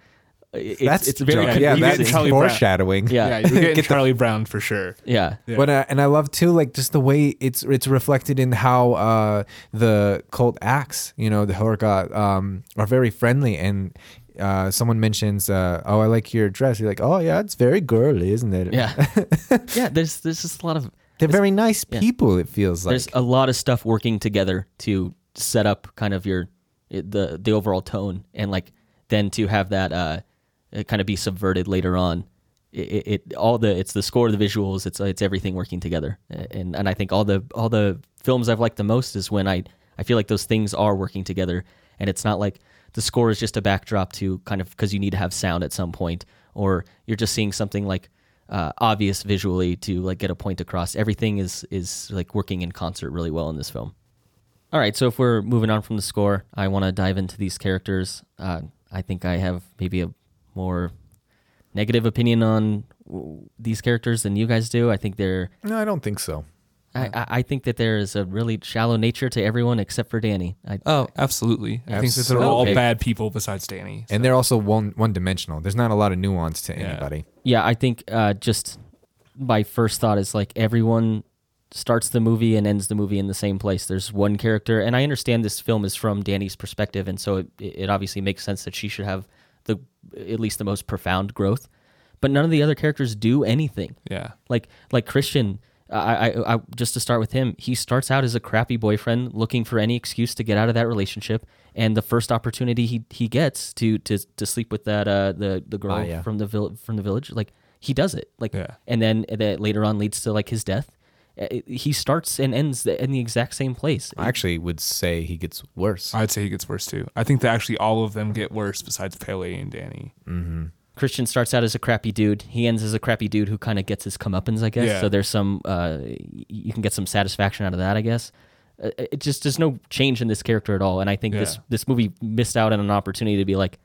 it's, That's it's very yeah, yeah, that's Charlie Brown. foreshadowing. Yeah. Yeah, you're getting Charlie Brown for sure. yeah. Yeah. But uh, and I love too, like just the way it's it's reflected in how uh, the cult acts. You know, the Hårga um, are very friendly, and uh, someone mentions, uh, "Oh, I like your dress." You're like, "Oh yeah, it's very girly, isn't it?" Yeah, <laughs> yeah. There's there's just a lot of they're very nice yeah. people. It feels like. there's a lot of stuff working together to set up kind of your the the overall tone, and like then to have that uh it kind of be subverted later on. It, it, it all the it's the score, the visuals, it's it's everything working together, and and I think all the all the films I've liked the most is when I I feel like those things are working together, and it's not like the score is just a backdrop to kind of because you need to have sound at some point, or you're just seeing something like uh, obvious visually to like get a point across. Everything is is like working in concert really well in this film. All right, so if we're moving on from the score, I want to dive into these characters. Uh, I think I have maybe a more negative opinion on w- these characters than you guys do. I think they're No, I don't think so. I, I I think that there is a really shallow nature to everyone except for Dani. I, Oh, absolutely. I think that they're all Absolutely. bad people besides Dani. And they're also one one dimensional. There's not a lot of nuance to Yeah. anybody. yeah, I think uh, just my first thought is like everyone starts the movie and ends the movie in the same place. There's one character, and I understand this film is from Dani's perspective, and so it, it obviously makes sense that she should have the at least the most profound growth. But none of the other characters do anything. yeah. Like like Christian, I, I, I just to start with him, he starts out as a crappy boyfriend looking for any excuse to get out of that relationship, and the first opportunity he, he gets to to to sleep with that uh the the girl Ah, yeah. from the vill- from the village, like he does it, like, Yeah. and then that later on leads to like his death. Uh, He starts and ends in the exact same place. I actually would say he gets worse. I'd say he gets worse too. I think that actually all of them get worse besides Pelle and Danny. Christian starts out as a crappy dude. He ends as a crappy dude who kind of gets his comeuppance, I guess. Yeah. So there's some, uh, you can get some satisfaction out of that, I guess. Uh, It just there's no change in this character at all, and I think this this movie missed out on an opportunity to be like,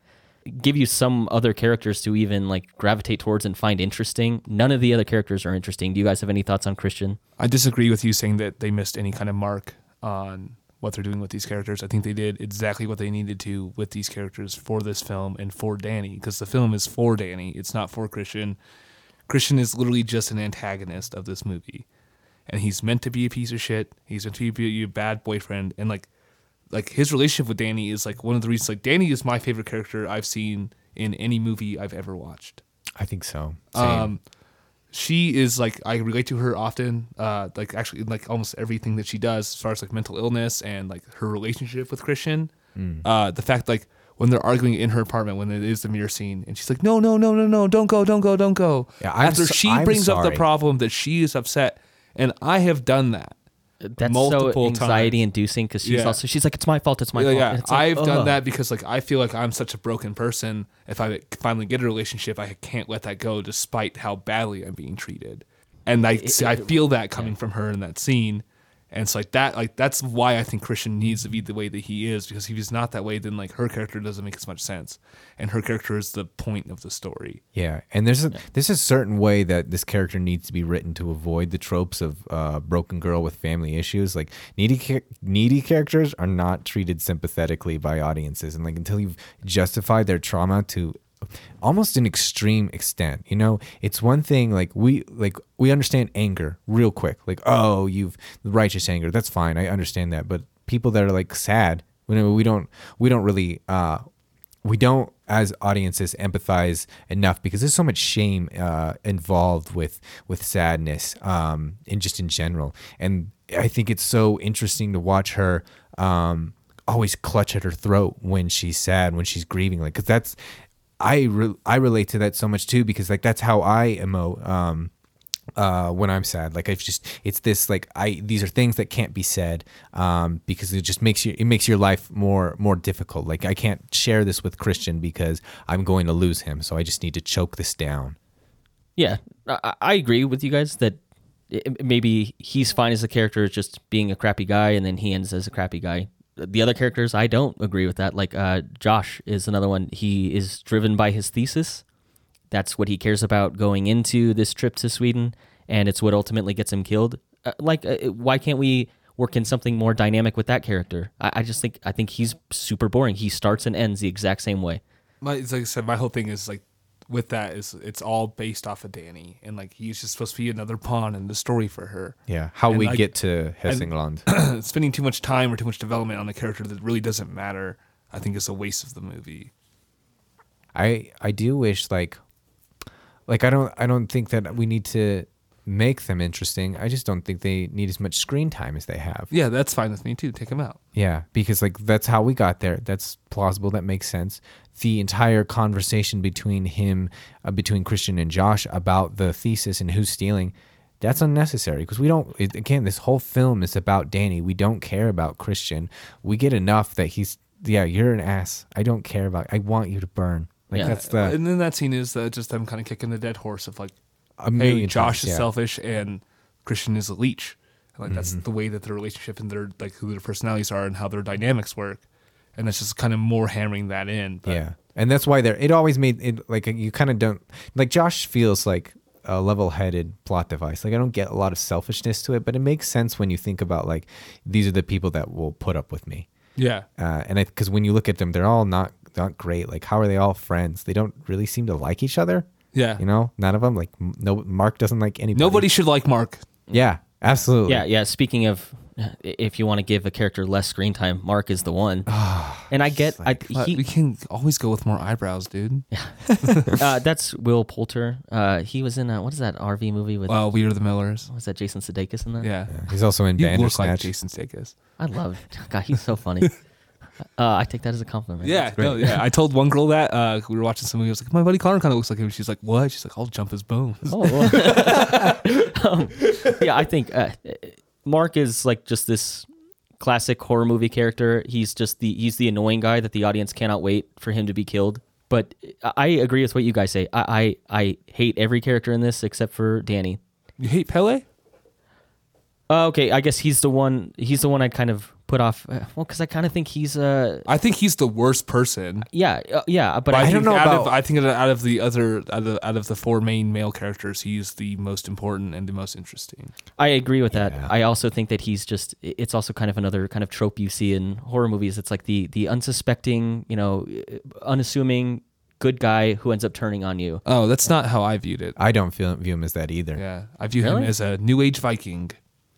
give you some other characters to even like gravitate towards and find interesting. None of the other characters are interesting. Do you guys have any thoughts on Christian? I disagree with you saying that they missed any kind of mark on what they're doing with these characters. I think they did exactly what they needed to with these characters for this film and for Dani because the film is for Dani. It's not for Christian. Christian is literally just an antagonist of this movie. And he's meant to be a piece of shit. He's meant to be a bad boyfriend and like like his relationship with Dani is like one of the reasons like Dani is my favorite character I've seen in any movie I've ever watched. I think so. Same. Um, she is like I relate to her often. Uh, like actually, like almost everything that she does, as far as like mental illness and like her relationship with Christian. Hmm. Uh, the fact like when they're arguing in her apartment when it is the mirror scene, and she's like, "No, no, no, no, no, don't go, don't go, don't go." Yeah, I'm After so- she I'm brings up the problem that she is upset, and I have done that. That's Multiple so anxiety times. inducing because she's Yeah. also she's like it's my fault, it's my Yeah, fault. yeah. Like, I've done that because like I feel like I'm such a broken person. If I finally get a relationship, I can't let that go, despite how badly I'm being treated. And I I feel that coming from her in that scene, and it's like that. Like that's why I think Christian needs to be the way that he is because if he's not that way, then like her character doesn't make as much sense, and her character is the point of the story. Yeah, and there's a there's a certain way that this character needs to be written to avoid the tropes of uh, broken girl with family issues. Like needy needy characters are not treated sympathetically by audiences, and like until you've justified their trauma to almost an extreme extent, you know, it's one thing like we like we understand anger real quick, like oh you've righteous anger, that's fine, I understand that, but people that are like sad, we don't we don't really uh we don't as audiences empathize enough because there's so much shame uh, involved with with sadness um, and just in general. And i think it's so interesting to watch her um, always clutch at her throat when she's sad when she's grieving like because that's i re- i relate to that so much too because like that's how i emote um, uh, when I'm sad. Like I've just it's this like I these are things that can't be said um, because it just makes you it makes your life more more difficult. Like I can't share this with Christian because I'm going to lose him, so I just need to choke this down. Yeah, I, I agree with you guys that it, maybe he's fine as a character, just being a crappy guy, and then he ends as a crappy guy. The other characters, I don't agree with that. Like uh, Josh is another one. He is driven by his thesis. That's what he cares about going into this trip to Sweden, and it's what ultimately gets him killed. Uh, like, uh, why can't we work in something more dynamic with that character? I, I just think I think he's super boring. He starts and ends the exact same way. My like I said, my whole thing is like with that is it's all based off of Dani, and like he's just supposed to be another pawn in the story for her. Yeah, how And, we like- get to Hälsingland. <clears throat> spending too much time or too much development on a character that really doesn't matter, I think is a waste of the movie. I I do wish like like I don't I don't think that we need to make them interesting. I just don't think they need as much screen time as they have. Yeah, that's fine with me too. Take them out. Yeah, because like that's how we got there. That's plausible. That makes sense. The entire conversation between him, uh, between Christian and Josh about the thesis and who's stealing, that's unnecessary because we don't. It, again, this whole film is about Dani. We don't care about Christian. We get enough that he's yeah, you're an ass. I don't care about. I want you to burn. Like Yeah. that's the and then that scene is uh, just them kind of kicking the dead horse of like, a hey, million Josh times, is yeah. selfish and Christian is a leech. And, like that's Mm-hmm. the way that their relationship and their like who their personalities are and how their dynamics work. And that's just kind of more hammering that in. But Yeah. and that's why they're. It always made it like you kind of don't like. Josh feels like a level-headed plot device. Like I don't get a lot of selfishness to it, but it makes sense when you think about like these are the people that will put up with me. Yeah. Uh, and because when you look at them, they're all not not great. Like how are they all friends? They don't really seem to like each other. Yeah. You know, none of them. Like no, Mark doesn't like anybody. Nobody should like Mark. Yeah, absolutely. Yeah, yeah. Speaking of, if you want to give a character less screen time, Mark is the one. and I get, I, he, we can always go with more eyebrows, dude. <laughs> uh, that's Will Poulter. Uh, he was in a, what is that RV movie with? Well, we are the Millers. was that Jason Sudeikis in that? Yeah. He's also in You look like Bandersnatch. Jason Sudeikis. I love. God, he's so funny. <laughs> uh, I take that as a compliment. Yeah, no, yeah. I told one girl that uh, we were watching some movie. I was like, my buddy Connor kind of looks like him. She's like, what? She's like, I'll jump his bones. <laughs> Oh, well. <laughs> um, yeah, I think uh, Mark is like just this classic horror movie character. He's just the he's the annoying guy that the audience cannot wait for him to be killed. But I agree with what you guys say. I I, I hate every character in this except for Dani. You hate Pelle? Uh, okay, I guess he's the one. He's the one I kind of put off. Uh, well, because I kind of think he's uh I think he's the worst person. yeah uh, yeah. But But I, I, don't know out of about- I think out of the other out of, out of the four main male characters, he's the most important and the most interesting. I agree with that. Yeah. I also think that he's just it's also kind of another kind of trope you see in horror movies. It's like the the unsuspecting, you know, unassuming good guy who ends up turning on you. Oh, that's not how I viewed it. I don't feel view him as that either. Yeah, I view him as a new age Viking.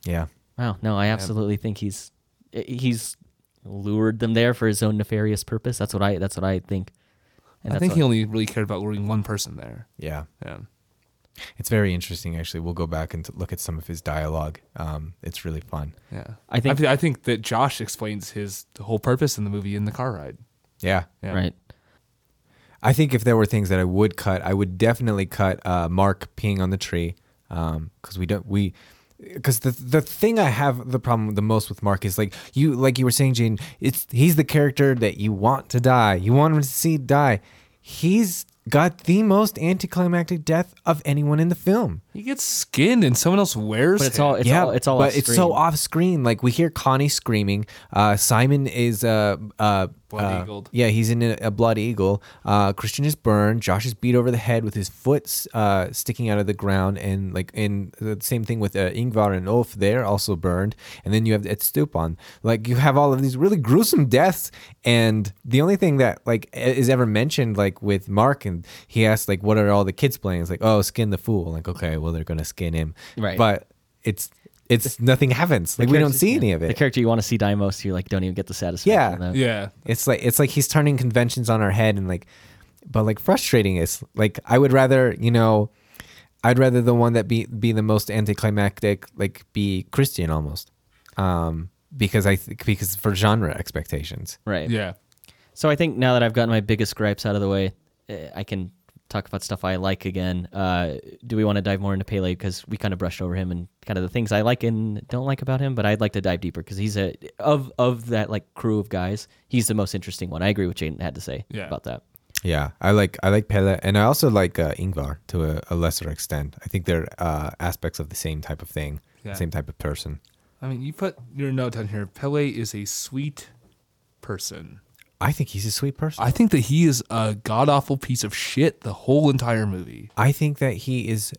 Yeah. Wow, no, I absolutely think he's he's lured them there for his own nefarious purpose. That's what I that's what I think. And I think what- he only really cared about luring one person there. Yeah. Yeah. It's very interesting, actually. We'll go back and t- look at some of his dialogue. Um, it's really fun. Yeah, I think- I, thi- I think that Josh explains his whole purpose in the movie in the car ride. Yeah. Yeah. right. I think if there were things that I would cut, I would definitely cut uh, Mark peeing on the tree because we don't we because the the thing I have the problem the most with Mark is like you like you were saying, Jane. It's he's the character that you want to die. You want him to see die. He's got the most anticlimactic death of anyone in the film. He gets skinned and someone else wears. But it's all it's all it's all but off it's so off screen. Like we hear Connie screaming. Uh, Simon is uh, uh, Blood-eagled. uh, Yeah, he's in a, a blood eagle. Uh, Christian is burned. Josh is beat over the head with his foot uh, sticking out of the ground, and like in the same thing with uh, Ingvar and Ulf. They're also burned. And then you have ättestupa. Like you have all of these really gruesome deaths. And the only thing that like is ever mentioned, like with Mark, and he asks like, "What are all the kids playing?" It's like, "Oh, skin the fool." Like, okay, well they're gonna skin him. Right. But it's it's nothing happens. Like we don't see yeah. any of it. The character you want to see die most, you like don't even get the satisfaction. Yeah. of that. Yeah. It's like it's like he's turning conventions on our head and like but like frustrating is like I would rather, you know, I'd rather the one that be be the most anticlimactic like be Christian almost. Um because I think because for genre expectations. Right. Yeah. So I think now that I've gotten my biggest gripes out of the way, eh, I can talk about stuff I like again. Uh, do we want to dive more into Pelle because we kind of brushed over him and kind of the things I like and don't like about him? But I'd like to dive deeper because he's a of of that like crew of guys, he's the most interesting one. I agree with Jaden had to say Yeah. about that. Yeah, I like I like Pelle and I also like uh, Ingvar to a, a lesser extent. I think they're uh, aspects of the same type of thing, Yeah. same type of person. I mean, you put your note down here. Pelle is a sweet person. I think he's a sweet person. I think that he is a god awful piece of shit the whole entire movie. I think that he is.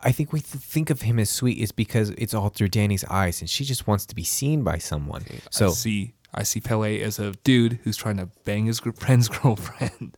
I think we th- think of him as sweet is because it's all through Dani's eyes, and she just wants to be seen by someone. So I see, I see Pelle as a dude who's trying to bang his <laughs> friend's girlfriend,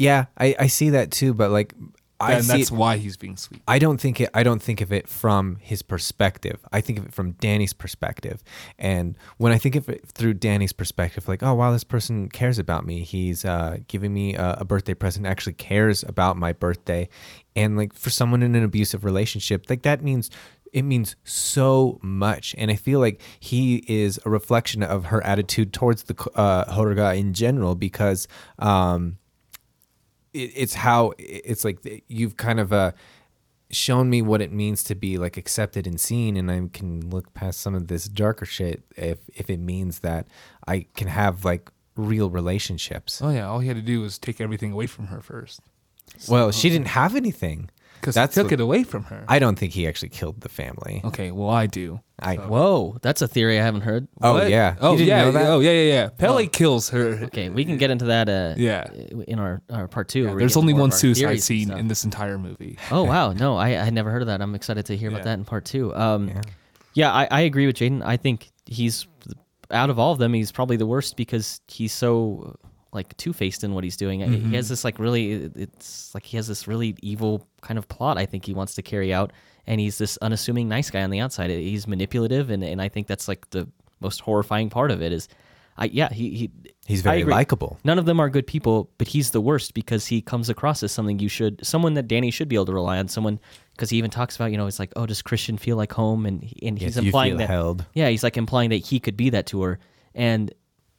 yeah, I, I see that too. But like, I and that's it- why he's being sweet. I don't think it. I don't think of it from his perspective. I think of it from Dani's perspective. And when I think of it through Dani's perspective, like, oh wow, this person cares about me. He's uh, giving me a, a birthday present. Actually cares about my birthday. And like for someone in an abusive relationship, like that means it means so much. And I feel like he is a reflection of her attitude towards the uh, in general because. Um, it, it's how it's like you've kind of uh shown me what it means to be like accepted and seen and I can look past some of this darker shit if if it means that I can have like real relationships. Oh yeah, all he had to do was take everything away from her first. Well, she didn't have anything. Because he That's took what- it away from her. I don't think he actually killed the family. Okay, I don't think he actually killed the family. okay, well I do. I Whoa, that's a theory I haven't heard. oh What? yeah. Oh you didn't yeah. know that? Oh yeah, yeah, yeah. Pelle kills her. Okay, we can get into that. Uh, Yeah. in our, our part two. where we There's get only more one our suicide theories and scene stuff. in this entire movie. Oh <laughs> wow, no, I I never heard of that. I'm excited to hear about Yeah. that in part two. Um, Yeah. yeah, I, I agree with Jaden. I think he's out of all of them, he's probably the worst because he's so like two faced in what he's doing. Mm-hmm. He has this like really, it's like he has this really evil kind of plot. I think he wants to carry out, and he's this unassuming nice guy on the outside. He's manipulative, and and I think that's like the most horrifying part of it is, I yeah he he. He's very likable. None of them are good people, but he's the worst because he comes across as something you should, someone that Dani should be able to rely on. Someone because he even talks about, you know, it's like, oh, does Christian feel like home? And he- and he's Yes, you implying that, held. yeah, he's like implying that he could be that to her, and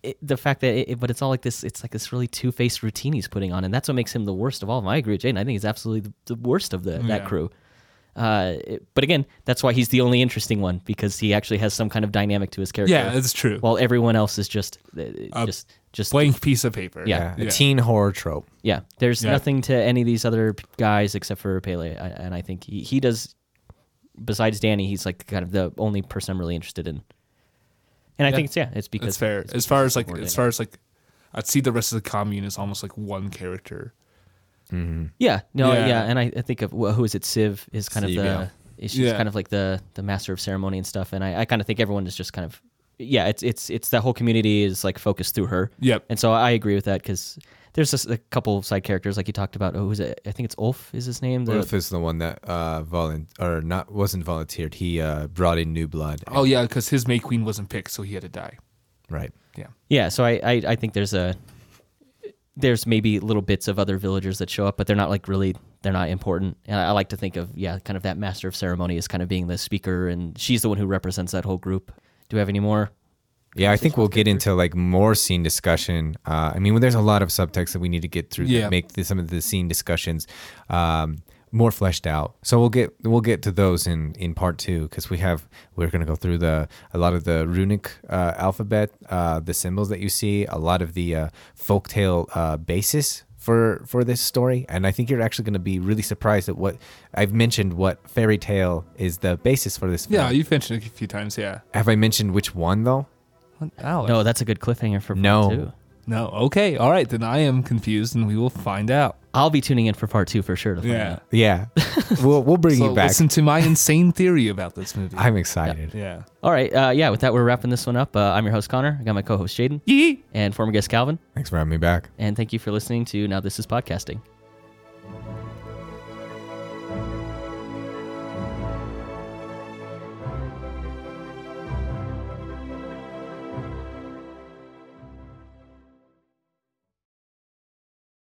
it, the fact that, it, but it's all like this, it's like this really two faced routine he's putting on, and that's what makes him the worst of all of them. I agree with Jaden. I think he's absolutely the, the worst of the that crew. Uh, it- but again, that's why he's the only interesting one because he actually has some kind of dynamic to his character. Yeah, it's true. While everyone else is just, uh, just, just Blank piece of paper. Yeah. Yeah, a teen horror trope. yeah, there's Yeah. nothing to any of these other guys except for Pelle, and I think he, he does. Besides Dani, he's like kind of the only person I'm really interested in. And I Yeah. think it's yeah, it's because It's fair. it's As far as like, as far as like, I'd see the rest of the commune as almost like one character. Mm-hmm. yeah, no, Yeah. yeah, and I, I think of well, who is it? Siv is kind Siv, of the yeah. she's Yeah. kind of like the the master of ceremony and stuff, and I, I kind of think everyone is just kind of yeah, it's it's it's that whole community is like focused through her. Yep. And so I agree with that because there's just a couple of side characters like you talked about. Oh, who's it? I think it's Ulf is his name. The, Ulf is the one that uh volun or not wasn't volunteered. He uh brought in new blood. Oh yeah, because his May Queen wasn't picked, so he had to die. Right. Yeah. Yeah, so I, I, I think there's a there's maybe little bits of other villagers that show up, but they're not like really they're not important. And I, I like to think of yeah, kind of that master of ceremony as kind of being the speaker, and she's the one who represents that whole group. Do we have any more? Yeah, I think we'll get into like more scene discussion. Uh, I mean, there's a lot of subtext that we need to get through Yeah. that make the, some of the scene discussions um, more fleshed out. So we'll get we'll get to those in in part two because we have we're gonna go through the a lot of the runic uh, alphabet, uh, the symbols that you see, a lot of the uh, folktale uh, basis for for this story, and I think you're actually gonna be really surprised at what I've mentioned. What fairy tale is the basis for this? Yeah, you've mentioned it a few times. Yeah. have I mentioned which one though? Alex. No, that's a good cliffhanger for part No. two. No. Okay. All right. Then I am confused, and we will find out. I'll be tuning in for part two for sure. To find Yeah. out. Yeah, <laughs> we'll we'll bring So you back. listen to my insane theory about this movie. I'm excited. yeah. All right, uh, yeah. With that, we're wrapping this one up. Uh, I'm your host Connor. I got my co-host Jaden Yee. and former guest Calvin. Thanks for having me back. And thank you for listening to Now This Is Podcasting.